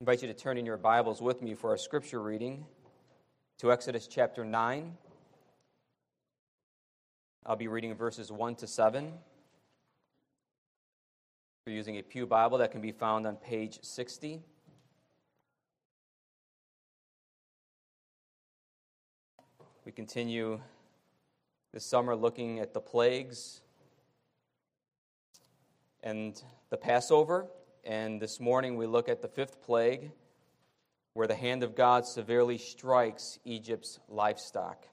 I invite you to turn in your Bibles with me for our scripture reading to Exodus chapter 9. I'll be reading verses 1 to 7. If you're using a Pew Bible, that can be found on page 60. We continue this summer looking at the plagues and the Passover. And this morning we look at the fifth plague, where the hand of God severely strikes Egypt's livestock.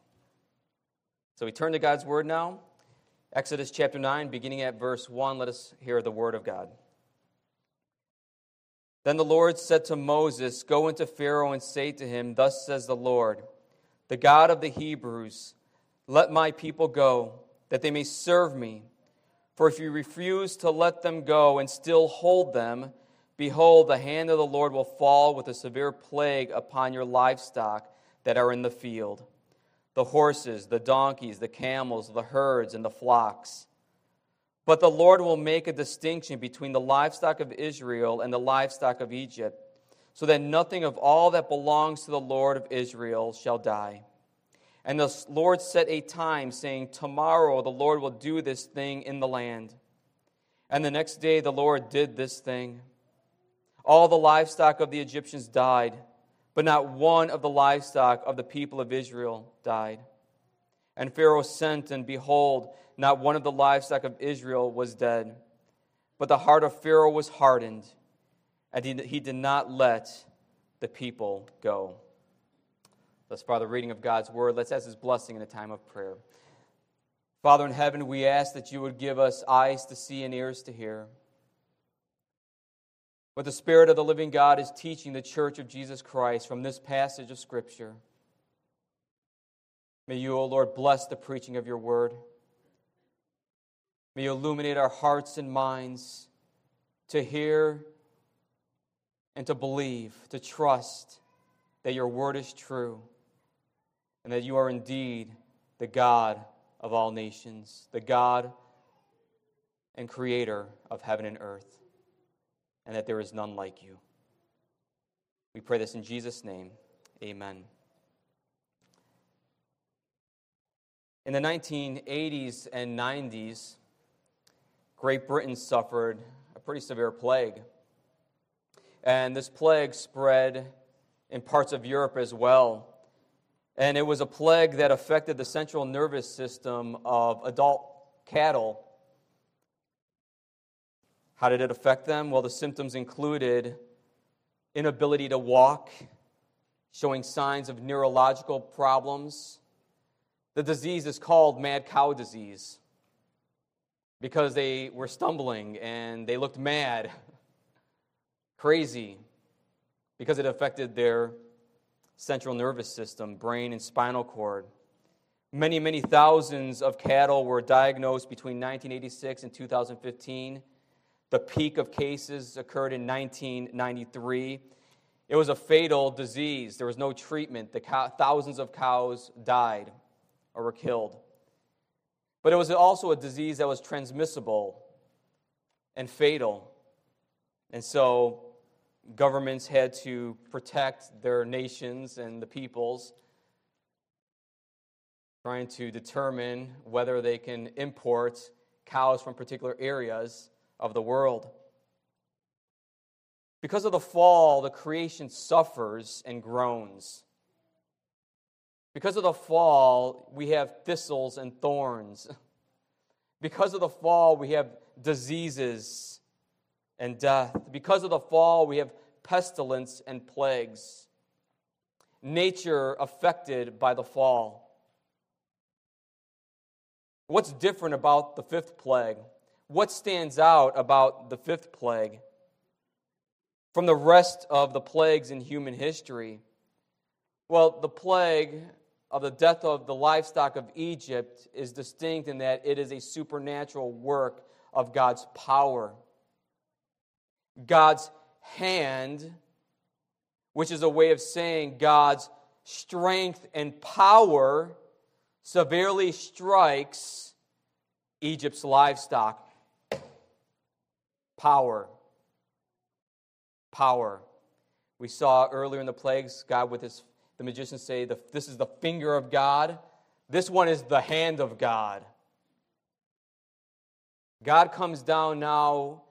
So we turn to God's word now. Exodus chapter 9, beginning at verse 1, let us hear the word of God. Then the Lord said to Moses, Go into Pharaoh and say to him, Thus says the Lord, the God of the Hebrews, let my people go, that they may serve me. For if you refuse to let them go and still hold them, behold, the hand of the Lord will fall with a severe plague upon your livestock that are in the field the horses, the donkeys, the camels, the herds, and the flocks. But the Lord will make a distinction between the livestock of Israel and the livestock of Egypt, so that nothing of all that belongs to the Lord of Israel shall die. And the Lord set a time, saying, Tomorrow the Lord will do this thing in the land. And the next day the Lord did this thing. All the livestock of the Egyptians died, but not one of the livestock of the people of Israel died. And Pharaoh sent, and behold, not one of the livestock of Israel was dead. But the heart of Pharaoh was hardened, and he did not let the people go. Thus far, the reading of God's word. Let's ask his blessing in a time of prayer. Father in heaven, we ask that you would give us eyes to see and ears to hear. What the Spirit of the living God is teaching the church of Jesus Christ from this passage of Scripture. May you, O Lord, bless the preaching of your word. May you illuminate our hearts and minds to hear and to believe, to trust that your word is true and that you are indeed the God of all nations, the God and creator of heaven and earth, and that there is none like you. We pray this in Jesus' name. Amen. In the 1980s and 90s, Great Britain suffered a pretty severe plague. And this plague spread in parts of Europe as well. And it was a plague that affected the central nervous system of adult cattle. How did it affect them? Well, the symptoms included inability to walk, showing signs of neurological problems. The disease is called mad cow disease because they were stumbling and they looked mad, crazy, because it affected their central nervous system, brain, and spinal cord. Many, many thousands of cattle were diagnosed between 1986 and 2015. The peak of cases occurred in 1993. It was a fatal disease. There was no treatment. The cow, thousands of cows died or were killed. But it was also a disease that was transmissible and fatal. And so governments had to protect their nations and the peoples, trying to determine whether they can import cows from particular areas of the world. Because of the fall, the creation suffers and groans. Because of the fall, we have thistles and thorns. Because of the fall, we have diseases and death. Because of the fall, we have pestilence and plagues. Nature affected by the fall. What's different about the fifth plague? What stands out about the fifth plague from the rest of the plagues in human history? Well, the plague of the death of the livestock of Egypt is distinct in that it is a supernatural work of God's power. God's hand, which is a way of saying God's strength and power, severely strikes Egypt's livestock. Power. Power. We saw earlier in the plagues, God with his, the magicians say, the, This is the finger of God. This one is the hand of God. God comes down now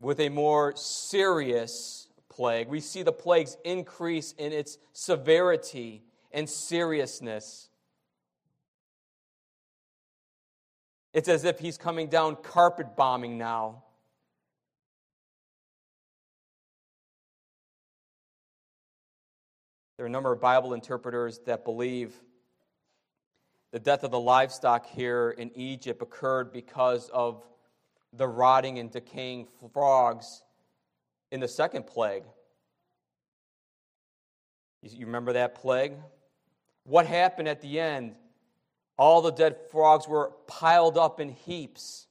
with a more serious plague. We see the plagues increase in its severity and seriousness. It's as if he's coming down carpet bombing now. There are a number of Bible interpreters that believe the death of the livestock here in Egypt occurred because of the rotting and decaying frogs in the second plague. You remember that plague? What happened at the end? All the dead frogs were piled up in heaps.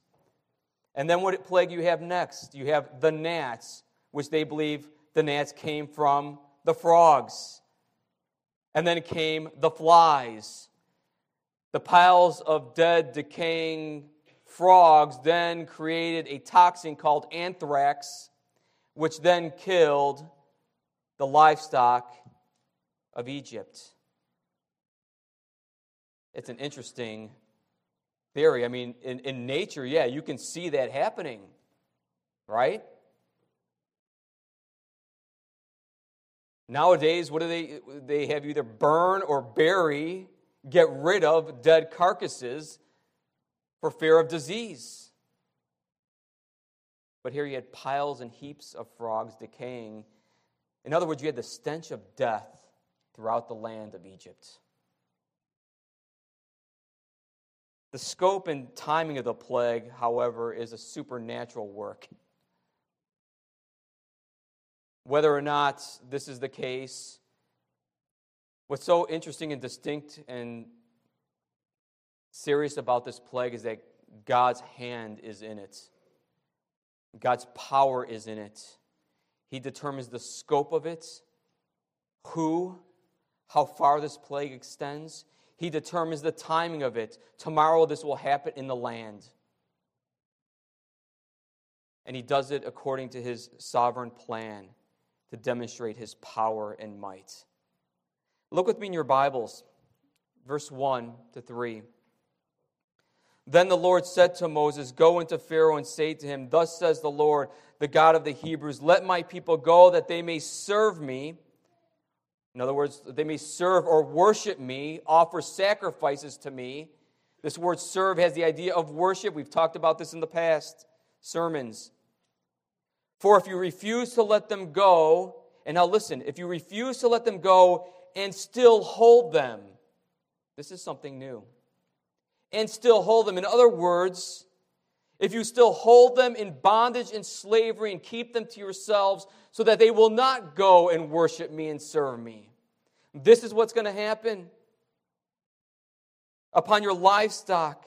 And then what plague you have next? You have the gnats, which they believe the gnats came from the frogs. And then came the flies. The piles of dead, decaying frogs then created a toxin called anthrax, which then killed the livestock of Egypt. It's an interesting theory. I mean, in, in nature, yeah, you can see that happening, right? Nowadays, what do they? They have either burn or bury, get rid of dead carcasses for fear of disease. But here you had piles and heaps of frogs decaying. In other words, you had the stench of death throughout the land of Egypt. The scope and timing of the plague, however, is a supernatural work. Whether or not this is the case, what's so interesting and distinct and serious about this plague is that God's hand is in it. God's power is in it. He determines the scope of it, who, how far this plague extends. He determines the timing of it. Tomorrow, this will happen in the land. And he does it according to his sovereign plan to demonstrate his power and might. Look with me in your Bibles, verse 1 to 3. Then the Lord said to Moses, Go into Pharaoh and say to him, Thus says the Lord, the God of the Hebrews, Let my people go that they may serve me in other words, they may serve or worship me, offer sacrifices to me. This word serve has the idea of worship. We've talked about this in the past sermons. For if you refuse to let them go, and now listen, if you refuse to let them go and still hold them, this is something new. And still hold them. In other words, if you still hold them in bondage and slavery and keep them to yourselves so that they will not go and worship me and serve me. This is what's going to happen upon your livestock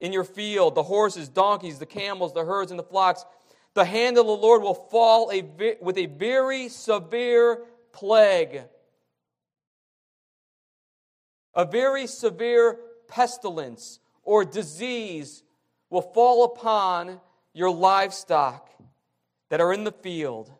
in your field the horses, donkeys, the camels, the herds, and the flocks. The hand of the Lord will fall a, with a very severe plague. A very severe pestilence or disease will fall upon your livestock that are in the field.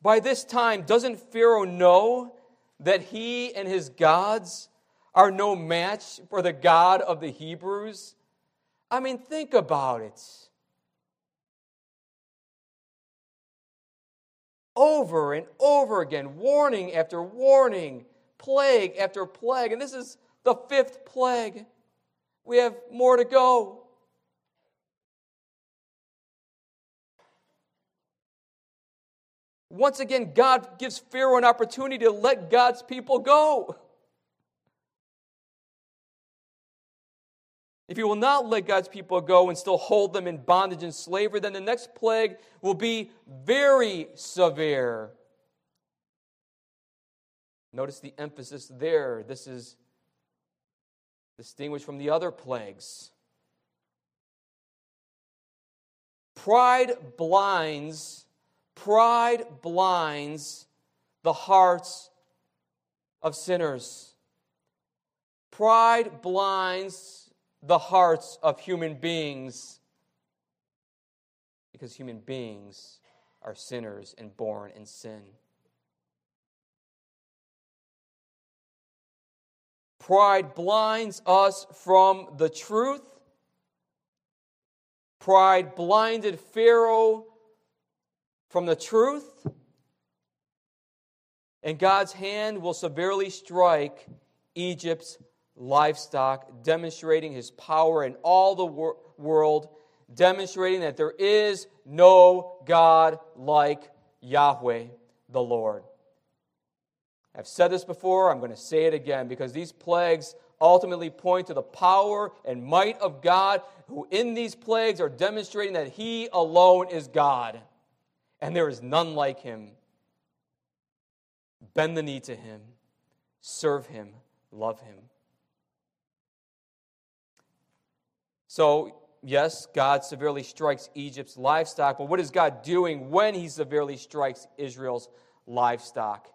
By this time, doesn't Pharaoh know that he and his gods are no match for the God of the Hebrews? I mean, think about it. Over and over again, warning after warning, plague after plague. And this is the fifth plague. We have more to go. Once again, God gives Pharaoh an opportunity to let God's people go. If he will not let God's people go and still hold them in bondage and slavery, then the next plague will be very severe. Notice the emphasis there. This is distinguished from the other plagues. Pride blinds, pride blinds the hearts of sinners. Pride blinds the hearts of human beings because human beings are sinners and born in sin. Pride blinds us from the truth. Pride blinded Pharaoh from the truth. And God's hand will severely strike Egypt's livestock, demonstrating his power in all the wor- world, demonstrating that there is no God like Yahweh the Lord. I've said this before, I'm going to say it again because these plagues ultimately point to the power and might of God, who in these plagues are demonstrating that He alone is God and there is none like Him. Bend the knee to Him, serve Him, love Him. So, yes, God severely strikes Egypt's livestock, but what is God doing when He severely strikes Israel's livestock?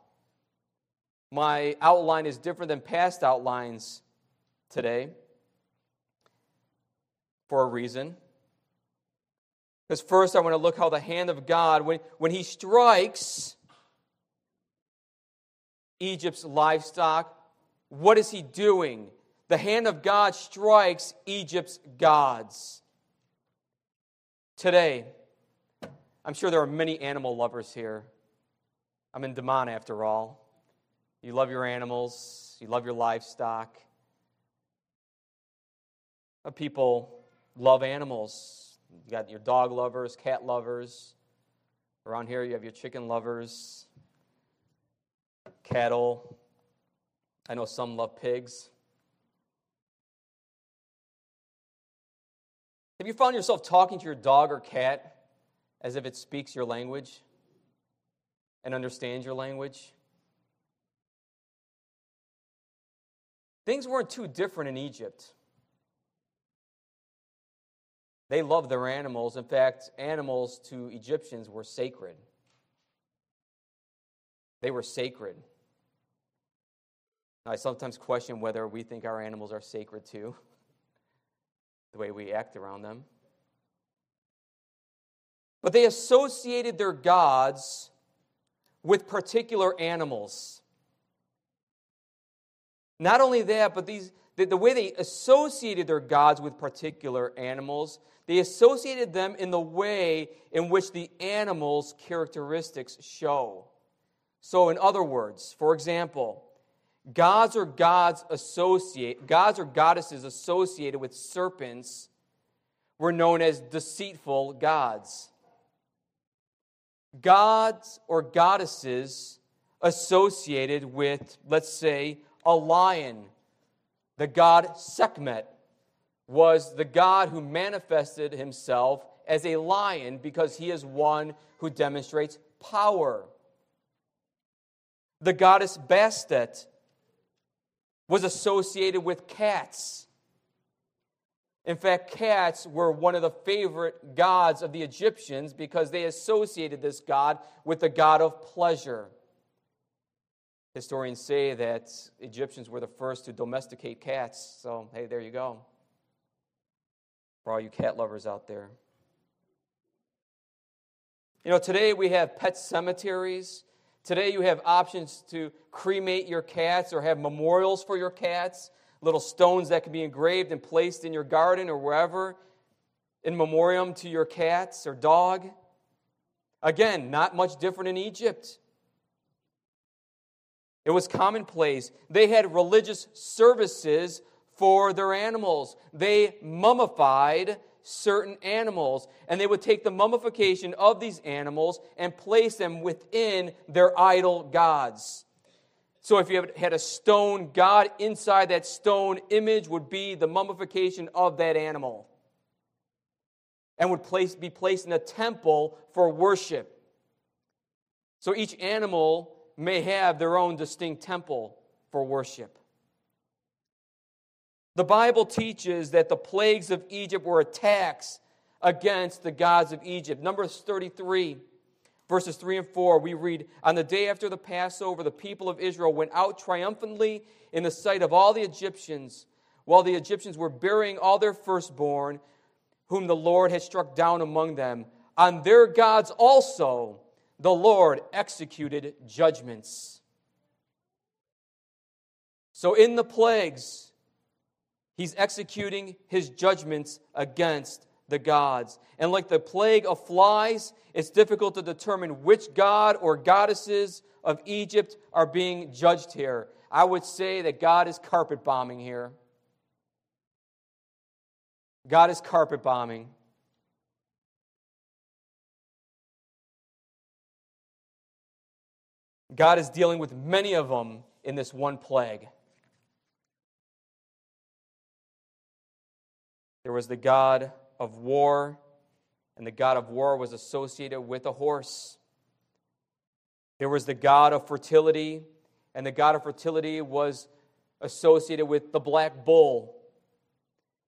My outline is different than past outlines today for a reason. Because first, I want to look how the hand of God, when, when He strikes Egypt's livestock, what is He doing? The hand of God strikes Egypt's gods. Today, I'm sure there are many animal lovers here. I'm in Daman after all. You love your animals, you love your livestock. People love animals. You got your dog lovers, cat lovers. Around here, you have your chicken lovers, cattle. I know some love pigs. Have you found yourself talking to your dog or cat as if it speaks your language and understands your language? Things weren't too different in Egypt. They loved their animals. In fact, animals to Egyptians were sacred. They were sacred. I sometimes question whether we think our animals are sacred too, the way we act around them. But they associated their gods with particular animals. Not only that, but these, the, the way they associated their gods with particular animals, they associated them in the way in which the animal's characteristics show. So, in other words, for example, gods or gods associate gods or goddesses associated with serpents were known as deceitful gods. Gods or goddesses associated with, let's say, a lion. The god Sekhmet was the god who manifested himself as a lion because he is one who demonstrates power. The goddess Bastet was associated with cats. In fact, cats were one of the favorite gods of the Egyptians because they associated this god with the god of pleasure. Historians say that Egyptians were the first to domesticate cats. So, hey, there you go. For all you cat lovers out there. You know, today we have pet cemeteries. Today you have options to cremate your cats or have memorials for your cats, little stones that can be engraved and placed in your garden or wherever in memoriam to your cats or dog. Again, not much different in Egypt. It was commonplace. They had religious services for their animals. They mummified certain animals, and they would take the mummification of these animals and place them within their idol gods. So, if you had a stone god, inside that stone image would be the mummification of that animal and would place, be placed in a temple for worship. So, each animal may have their own distinct temple for worship. The Bible teaches that the plagues of Egypt were attacks against the gods of Egypt. Numbers 33, verses 3 and 4, we read On the day after the Passover, the people of Israel went out triumphantly in the sight of all the Egyptians, while the Egyptians were burying all their firstborn, whom the Lord had struck down among them On their gods also the Lord executed judgments. So, in the plagues, he's executing his judgments against the gods. And like the plague of flies, it's difficult to determine which god or goddesses of Egypt are being judged here. I would say that God is carpet bombing here. God is carpet bombing. God is dealing with many of them in this one plague. There was the God of war, and the God of war was associated with a horse. There was the God of fertility, and the God of fertility was associated with the black bull.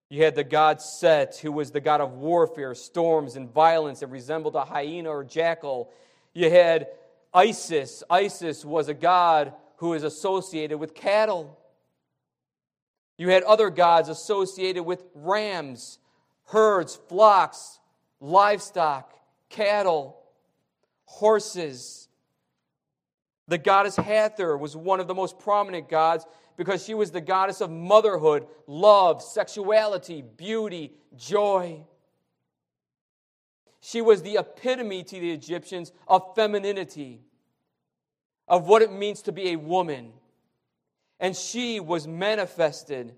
You had the god Set, who was the god of warfare, storms, and violence, and resembled a hyena or jackal. You had Isis. Isis was a god who is associated with cattle. You had other gods associated with rams, herds, flocks, livestock, cattle, horses. The goddess Hathor was one of the most prominent gods because she was the goddess of motherhood, love, sexuality, beauty, joy. She was the epitome to the Egyptians of femininity, of what it means to be a woman. And she was manifested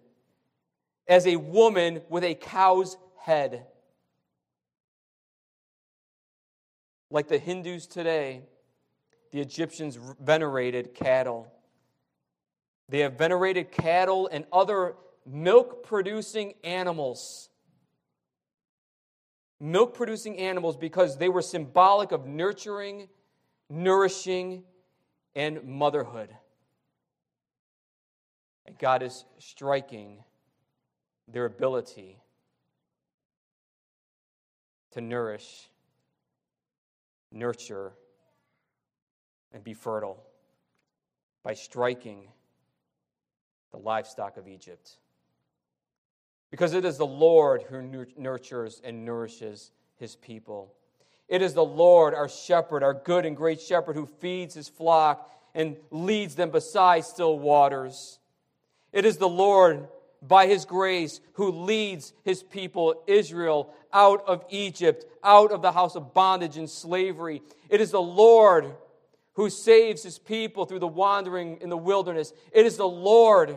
as a woman with a cow's head. Like the Hindus today, the Egyptians venerated cattle. They have venerated cattle and other milk producing animals. Milk producing animals because they were symbolic of nurturing, nourishing, and motherhood. And God is striking their ability to nourish, nurture, and be fertile by striking the livestock of Egypt. Because it is the Lord who nurtures and nourishes his people. It is the Lord, our shepherd, our good and great shepherd, who feeds his flock and leads them beside still waters. It is the Lord, by his grace, who leads his people, Israel, out of Egypt, out of the house of bondage and slavery. It is the Lord who saves his people through the wandering in the wilderness. It is the Lord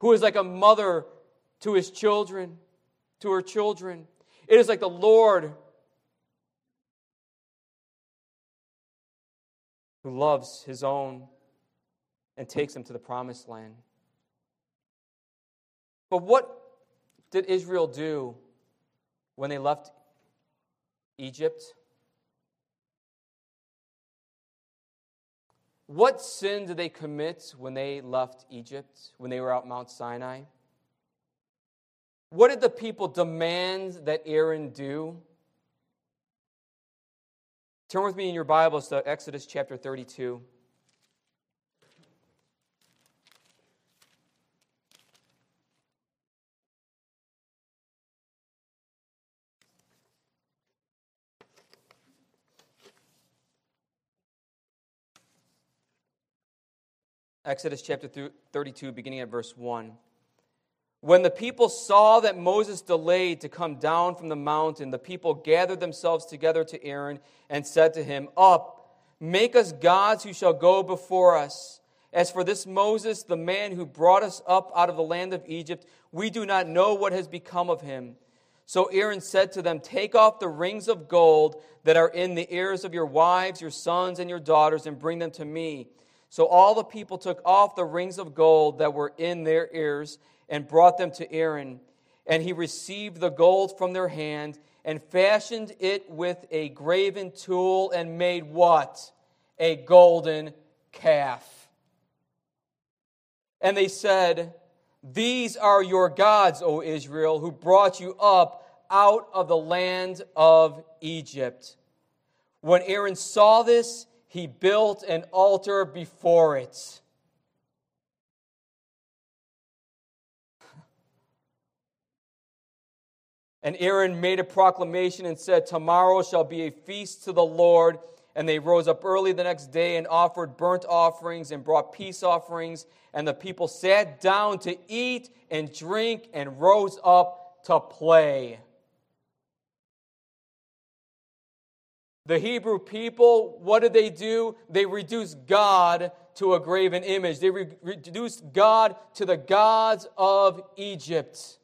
who is like a mother to his children, to her children. It is like the Lord who loves his own and takes them to the promised land. But what did Israel do when they left Egypt? What sin did they commit when they left Egypt, when they were out Mount Sinai? What did the people demand that Aaron do? Turn with me in your Bibles to Exodus chapter 32. Exodus chapter 32, beginning at verse 1. When the people saw that Moses delayed to come down from the mountain, the people gathered themselves together to Aaron and said to him, Up, make us gods who shall go before us. As for this Moses, the man who brought us up out of the land of Egypt, we do not know what has become of him. So Aaron said to them, Take off the rings of gold that are in the ears of your wives, your sons, and your daughters, and bring them to me. So all the people took off the rings of gold that were in their ears and brought them to Aaron. And he received the gold from their hand and fashioned it with a graven tool and made what? A golden calf. And they said, These are your gods, O Israel, who brought you up out of the land of Egypt. When Aaron saw this, he built an altar before it. And Aaron made a proclamation and said, Tomorrow shall be a feast to the Lord. And they rose up early the next day and offered burnt offerings and brought peace offerings. And the people sat down to eat and drink and rose up to play. The Hebrew people, what did they do? They reduced God to a graven image. They re- reduced God to the gods of Egypt.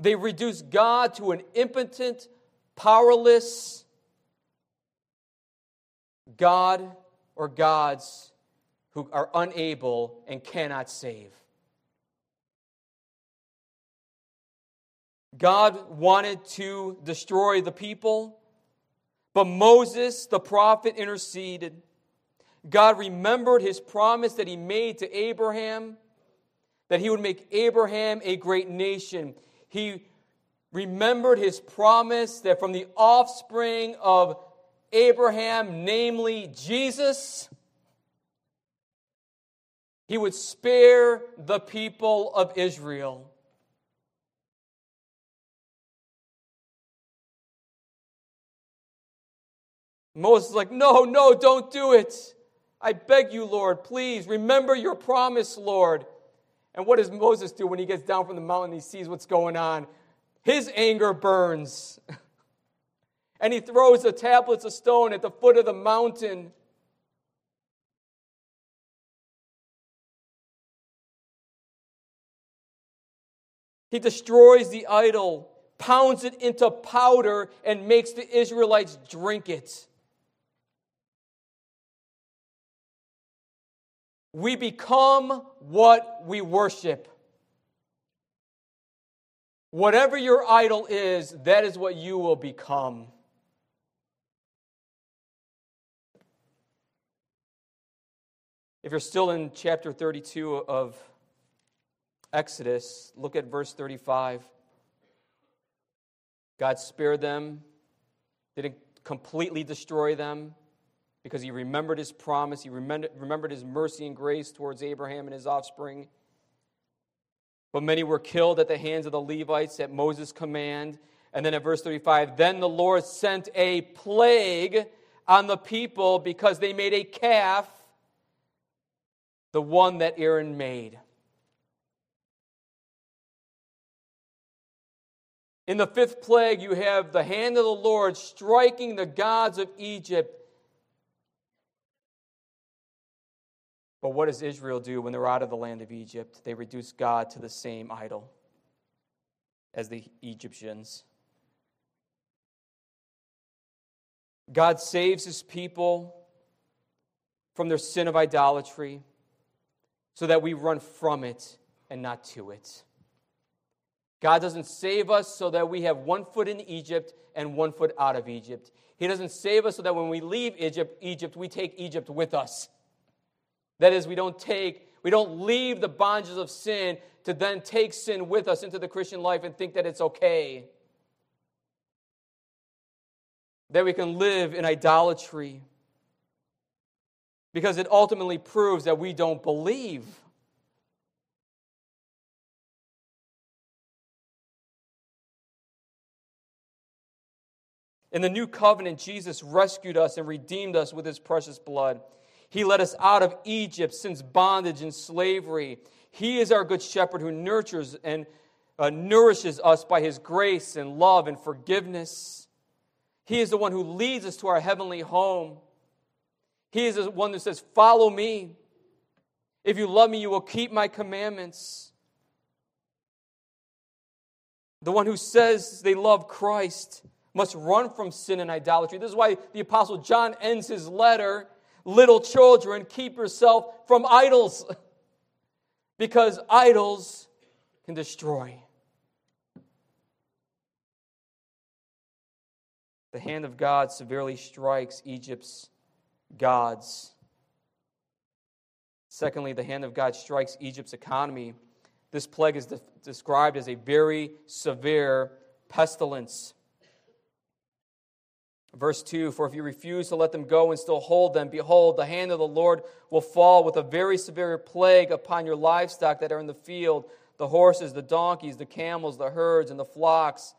They reduce God to an impotent, powerless God or gods who are unable and cannot save. God wanted to destroy the people, but Moses, the prophet, interceded. God remembered his promise that he made to Abraham that he would make Abraham a great nation. He remembered his promise that from the offspring of Abraham, namely Jesus, he would spare the people of Israel. Moses is like, No, no, don't do it. I beg you, Lord, please remember your promise, Lord. And what does Moses do when he gets down from the mountain and he sees what's going on? His anger burns. and he throws the tablets of stone at the foot of the mountain. He destroys the idol, pounds it into powder, and makes the Israelites drink it. We become what we worship. Whatever your idol is, that is what you will become. If you're still in chapter 32 of Exodus, look at verse 35. God spared them, didn't completely destroy them because he remembered his promise, he remembered his mercy and grace towards Abraham and his offspring. But many were killed at the hands of the Levites at Moses' command. And then at verse 35, then the Lord sent a plague on the people because they made a calf, the one that Aaron made. In the fifth plague, you have the hand of the Lord striking the gods of Egypt But what does Israel do when they're out of the land of Egypt? They reduce God to the same idol as the Egyptians. God saves his people from their sin of idolatry so that we run from it and not to it. God doesn't save us so that we have one foot in Egypt and one foot out of Egypt. He doesn't save us so that when we leave Egypt, Egypt we take Egypt with us. That is, we don't take, we don't leave the bondages of sin to then take sin with us into the Christian life and think that it's okay. That we can live in idolatry. Because it ultimately proves that we don't believe. In the new covenant, Jesus rescued us and redeemed us with his precious blood. He led us out of Egypt since bondage and slavery. He is our good shepherd who nurtures and uh, nourishes us by his grace and love and forgiveness. He is the one who leads us to our heavenly home. He is the one who says, Follow me. If you love me, you will keep my commandments. The one who says they love Christ must run from sin and idolatry. This is why the Apostle John ends his letter little children, keep yourself from idols because idols can destroy. The hand of God severely strikes Egypt's gods. Secondly, the hand of God strikes Egypt's economy. This plague is de- described as a very severe pestilence. Verse 2 For if you refuse to let them go and still hold them, behold, the hand of the Lord will fall with a very severe plague upon your livestock that are in the field, the horses, the donkeys, the camels, the herds, and the flocks.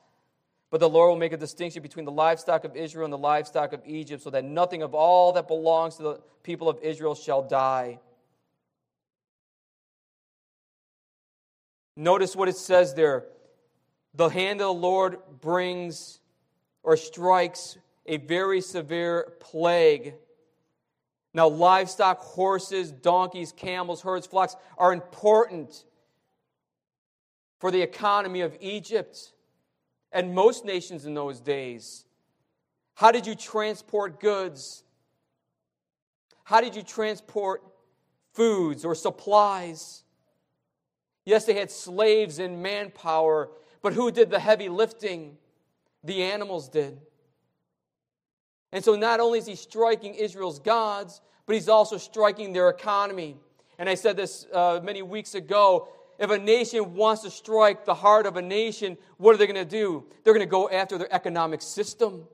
But the Lord will make a distinction between the livestock of Israel and the livestock of Egypt, so that nothing of all that belongs to the people of Israel shall die. Notice what it says there. The hand of the Lord brings or strikes a very severe plague. Now, livestock, horses, donkeys, camels, herds, flocks are important for the economy of Egypt and most nations in those days. How did you transport goods? How did you transport foods or supplies? Yes, they had slaves and manpower, but who did the heavy lifting? The animals did. And so not only is he striking Israel's gods, but he's also striking their economy. And I said this uh, many weeks ago. If a nation wants to strike the heart of a nation, what are they going to do? They're going to go after their economic system.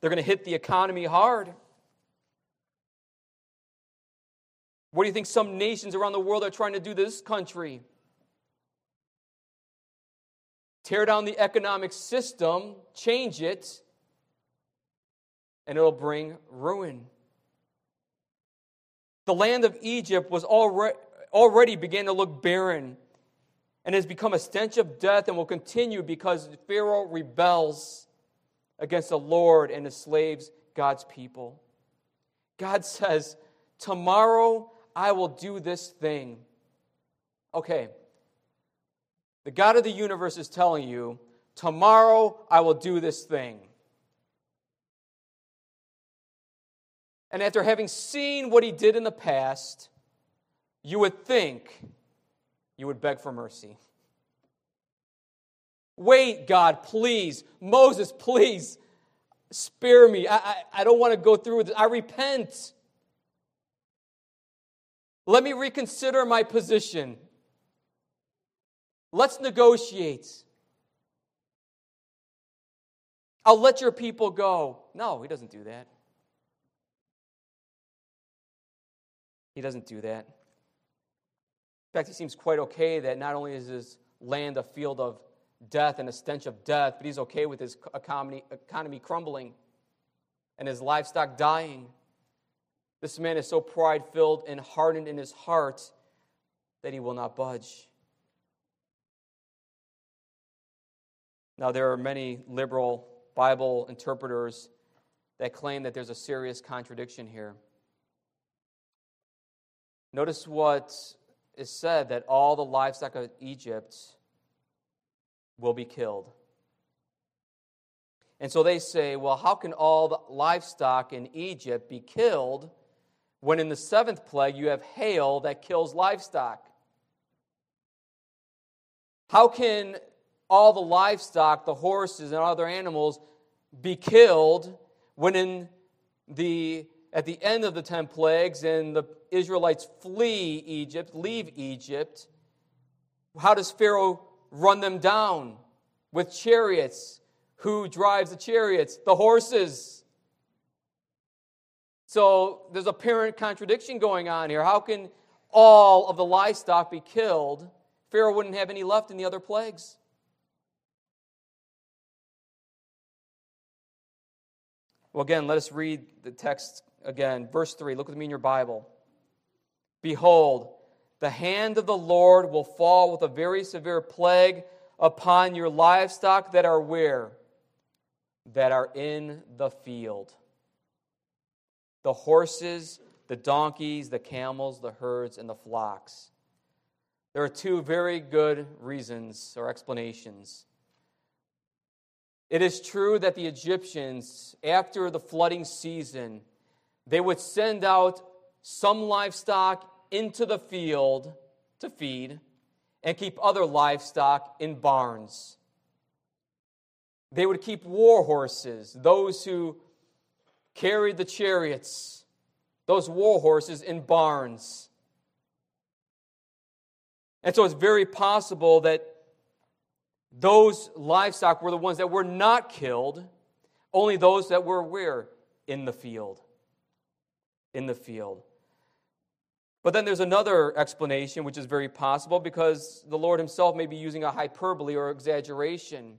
They're going to hit the economy hard. What do you think some nations around the world are trying to do to this country? Tear down the economic system, change it, and it'll bring ruin. The land of Egypt was already, already began to look barren and has become a stench of death and will continue because Pharaoh rebels against the Lord and enslaves God's people. God says, Tomorrow I will do this thing. Okay. The God of the universe is telling you, Tomorrow I will do this thing. And after having seen what he did in the past, you would think you would beg for mercy. Wait, God, please. Moses, please. Spare me. I, I, I don't want to go through with this. I repent. Let me reconsider my position. Let's negotiate. I'll let your people go. No, he doesn't do that. He doesn't do that. In fact, he seems quite okay that not only is his land a field of death and a stench of death, but he's okay with his economy, economy crumbling and his livestock dying. This man is so pride filled and hardened in his heart that he will not budge. Now, there are many liberal Bible interpreters that claim that there's a serious contradiction here. Notice what is said that all the livestock of Egypt will be killed. And so they say, well, how can all the livestock in Egypt be killed when in the seventh plague you have hail that kills livestock? How can all the livestock, the horses and other animals, be killed when in the at the end of the ten plagues and the Israelites flee Egypt, leave Egypt, how does Pharaoh run them down? With chariots. Who drives the chariots? The horses. So there's apparent contradiction going on here. How can all of the livestock be killed? Pharaoh wouldn't have any left in the other plagues. Well, again, let us read the text again. Verse 3. Look with me in your Bible. Behold, the hand of the Lord will fall with a very severe plague upon your livestock that are where? That are in the field. The horses, the donkeys, the camels, the herds, and the flocks. There are two very good reasons or explanations. It is true that the Egyptians, after the flooding season, they would send out some livestock into the field to feed and keep other livestock in barns. They would keep war horses, those who carried the chariots, those war horses in barns. And so it's very possible that those livestock were the ones that were not killed, only those that were where? In the field. in the field. But then there's another explanation, which is very possible because the Lord Himself may be using a hyperbole or exaggeration.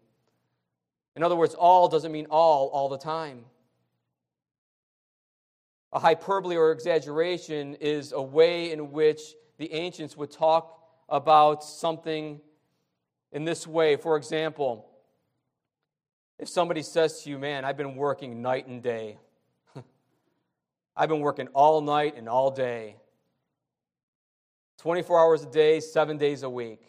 In other words, all doesn't mean all all the time. A hyperbole or exaggeration is a way in which the ancients would talk about something in this way. For example, if somebody says to you, Man, I've been working night and day, I've been working all night and all day, 24 hours a day, seven days a week.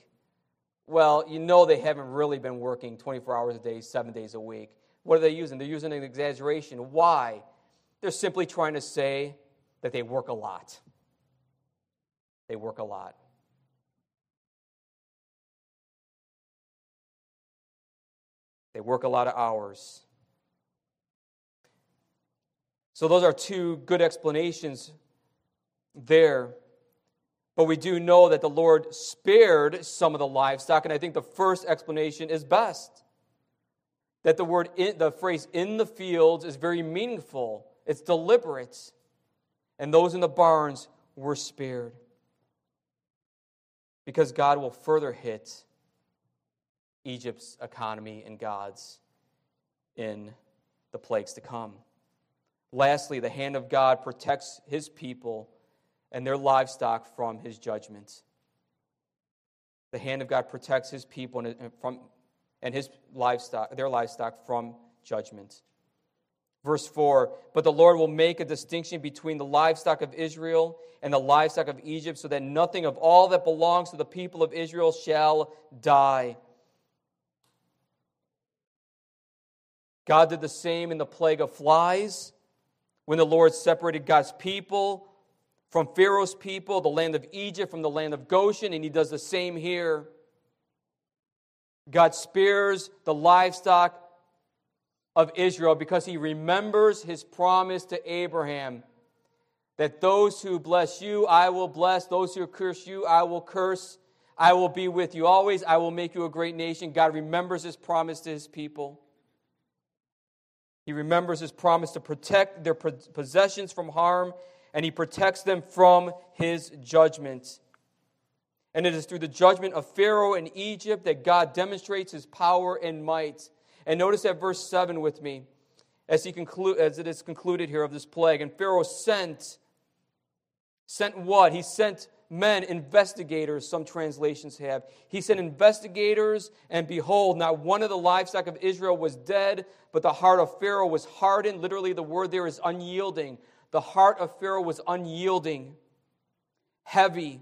Well, you know they haven't really been working 24 hours a day, seven days a week. What are they using? They're using an exaggeration. Why? They're simply trying to say that they work a lot. They work a lot. They work a lot of hours. So, those are two good explanations there. But we do know that the Lord spared some of the livestock, and I think the first explanation is best. That the word, in, the phrase in the fields is very meaningful, it's deliberate, and those in the barns were spared. Because God will further hit Egypt's economy and God's in the plagues to come. Lastly, the hand of God protects his people and their livestock from his judgment. The hand of God protects his people and, uh, from, and his livestock, their livestock from judgment. Verse 4 But the Lord will make a distinction between the livestock of Israel and the livestock of Egypt, so that nothing of all that belongs to the people of Israel shall die. God did the same in the plague of flies when the Lord separated God's people from Pharaoh's people, the land of Egypt from the land of Goshen, and he does the same here. God spares the livestock of Israel because he remembers his promise to Abraham that those who bless you, I will bless. Those who curse you, I will curse. I will be with you always. I will make you a great nation. God remembers his promise to his people. He remembers his promise to protect their possessions from harm and he protects them from his judgment. And it is through the judgment of Pharaoh in Egypt that God demonstrates his power and might. And notice that verse 7 with me as, he conclude, as it is concluded here of this plague. And Pharaoh sent, sent what? He sent men, investigators, some translations have. He sent investigators, and behold, not one of the livestock of Israel was dead, but the heart of Pharaoh was hardened. Literally, the word there is unyielding. The heart of Pharaoh was unyielding, heavy,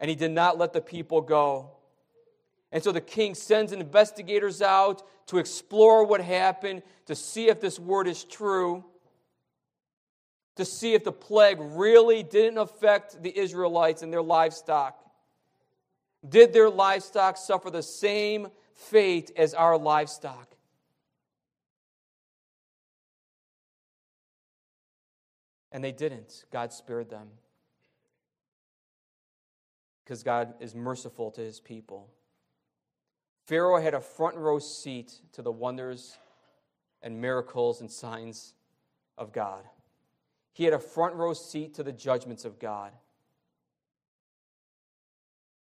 and he did not let the people go. And so the king sends investigators out to explore what happened, to see if this word is true, to see if the plague really didn't affect the Israelites and their livestock. Did their livestock suffer the same fate as our livestock? And they didn't. God spared them. Because God is merciful to his people. Pharaoh had a front row seat to the wonders and miracles and signs of God. He had a front row seat to the judgments of God.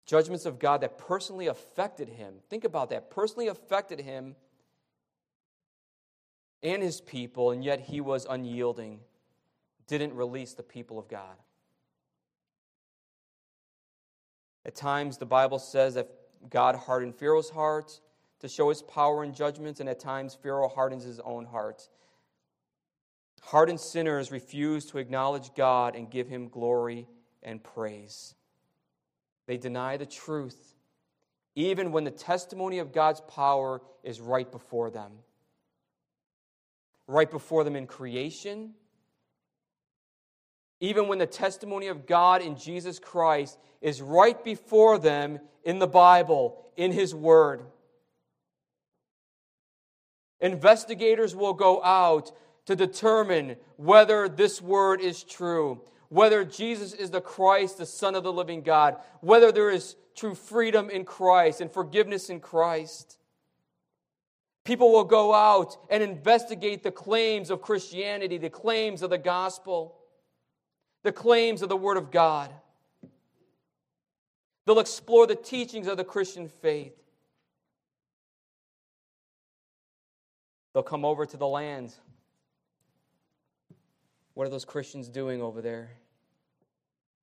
Judgments of God that personally affected him. Think about that. Personally affected him and his people, and yet he was unyielding didn't release the people of God. At times, the Bible says that God hardened Pharaoh's heart to show his power and judgments, and at times, Pharaoh hardens his own heart. Hardened sinners refuse to acknowledge God and give him glory and praise. They deny the truth, even when the testimony of God's power is right before them. Right before them in creation, even when the testimony of God in Jesus Christ is right before them in the Bible, in His Word. Investigators will go out to determine whether this word is true, whether Jesus is the Christ, the Son of the living God, whether there is true freedom in Christ and forgiveness in Christ. People will go out and investigate the claims of Christianity, the claims of the gospel. the claims of the Word of God. They'll explore the teachings of the Christian faith. They'll come over to the land. What are those Christians doing over there?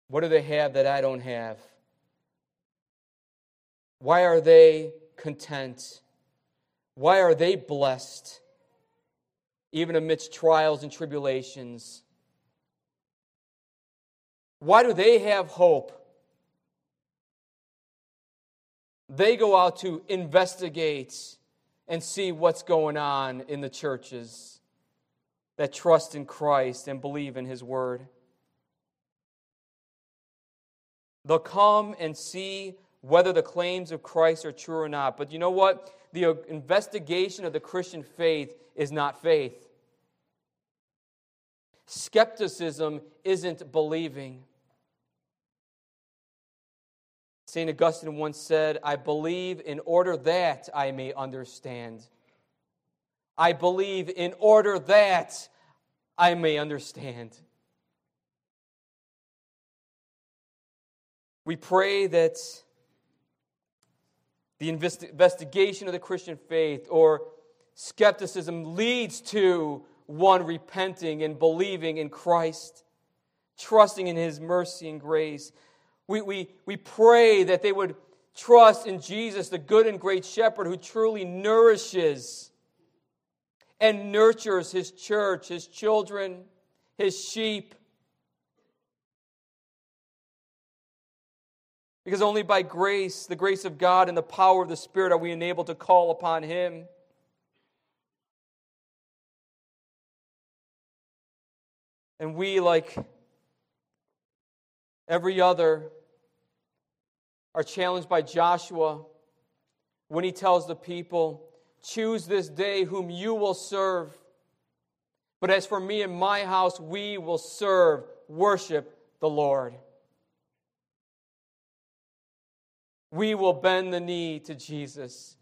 What do they have that I don't have? Why are they content? Why are they blessed, even amidst trials and tribulations? Why do they have hope? They go out to investigate and see what's going on in the churches that trust in Christ and believe in His Word. They'll come and see whether the claims of Christ are true or not. But you know what? The investigation of the Christian faith is not faith. Skepticism isn't believing. St. Augustine once said, I believe in order that I may understand. I believe in order that I may understand. We pray that the investigation of the Christian faith or skepticism leads to one repenting and believing in Christ, trusting in His mercy and grace. We, we, we pray that they would trust in Jesus, the good and great shepherd who truly nourishes and nurtures his church, his children, his sheep. Because only by grace, the grace of God and the power of the Spirit, are we enabled to call upon him. And we, like every other are challenged by Joshua when he tells the people, Choose this day whom you will serve. But as for me and my house, we will serve, worship the Lord. We will bend the knee to Jesus.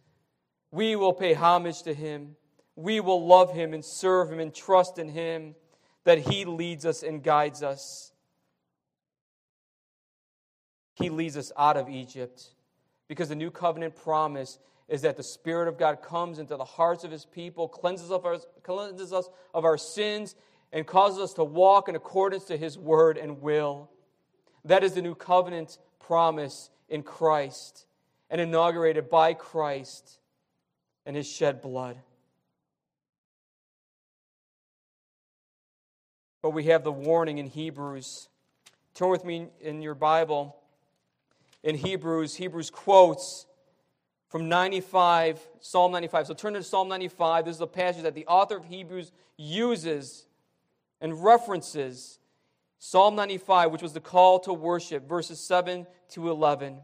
We will pay homage to him. We will love him and serve him and trust in him that he leads us and guides us. He leads us out of Egypt because the new covenant promise is that the Spirit of God comes into the hearts of His people, cleanses, of our, cleanses us of our sins, and causes us to walk in accordance to His word and will. That is the new covenant promise in Christ and inaugurated by Christ and His shed blood. But we have the warning in Hebrews. Turn with me in your Bible in Hebrews. Hebrews quotes from 95, Psalm 95. So turn to Psalm 95. This is a passage that the author of Hebrews uses and references. Psalm 95, which was the call to worship, verses 7 to 11.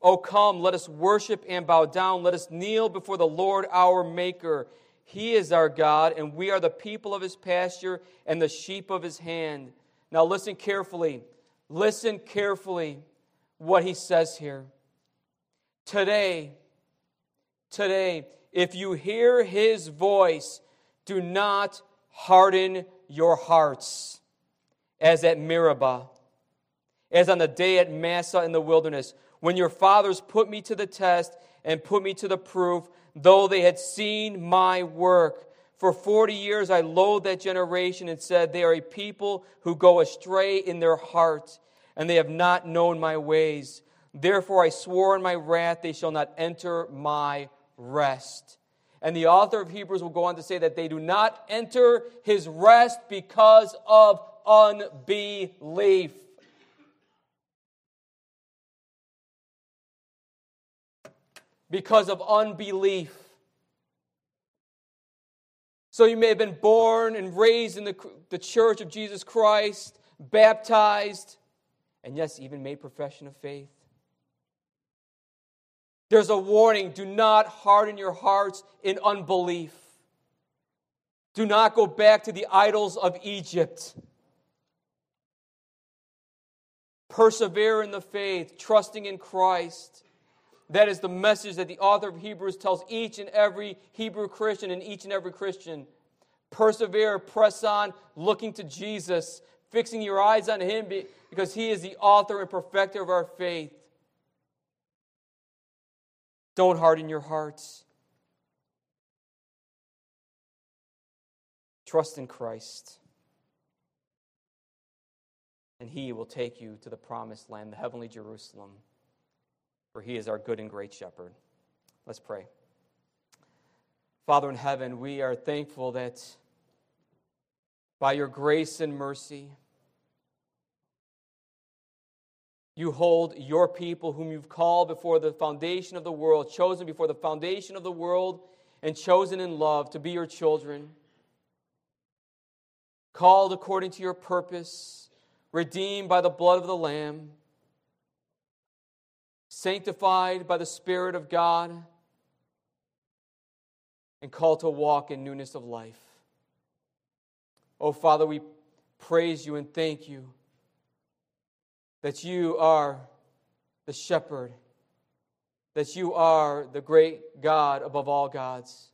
Oh, come, let us worship and bow down. Let us kneel before the Lord our Maker. He is our God, and we are the people of his pasture and the sheep of his hand. Now, listen carefully. Listen carefully what he says here. Today, today, if you hear his voice, do not harden your hearts, as at Meribah, as on the day at Massah in the wilderness when your fathers put me to the test and put me to the proof, though they had seen my work. For 40 years I loathed that generation and said, They are a people who go astray in their heart, and they have not known my ways. Therefore I swore in my wrath, they shall not enter my rest. And the author of Hebrews will go on to say that they do not enter his rest because of unbelief. Because of unbelief. So you may have been born and raised in the, the church of Jesus Christ, baptized, and yes, even made profession of faith. There's a warning do not harden your hearts in unbelief. Do not go back to the idols of Egypt. Persevere in the faith, trusting in Christ. That is the message that the author of Hebrews tells each and every Hebrew Christian and each and every Christian. Persevere, press on, looking to Jesus, fixing your eyes on Him because He is the author and perfecter of our faith. Don't harden your hearts. Trust in Christ. And He will take you to the promised land, the heavenly Jerusalem, for He is our good and great shepherd. Let's pray. Father in heaven, we are thankful that by your grace and mercy, you hold your people, whom you've called before the foundation of the world, chosen before the foundation of the world, and chosen in love to be your children, called according to your purpose, redeemed by the blood of the Lamb, sanctified by the Spirit of God and called to walk in newness of life. Oh, Father, we praise you and thank you that you are the shepherd, that you are the great God above all gods,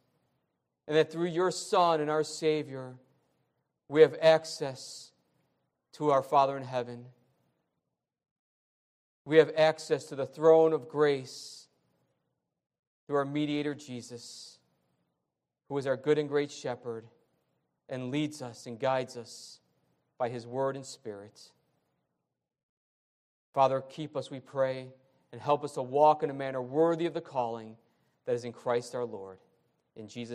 and that through your Son and our Savior, we have access to our Father in heaven. We have access to the throne of grace through our mediator, Jesus who is our good and great shepherd and leads us and guides us by his word and spirit. Father, keep us, we pray, and help us to walk in a manner worthy of the calling that is in Christ our Lord. In Jesus'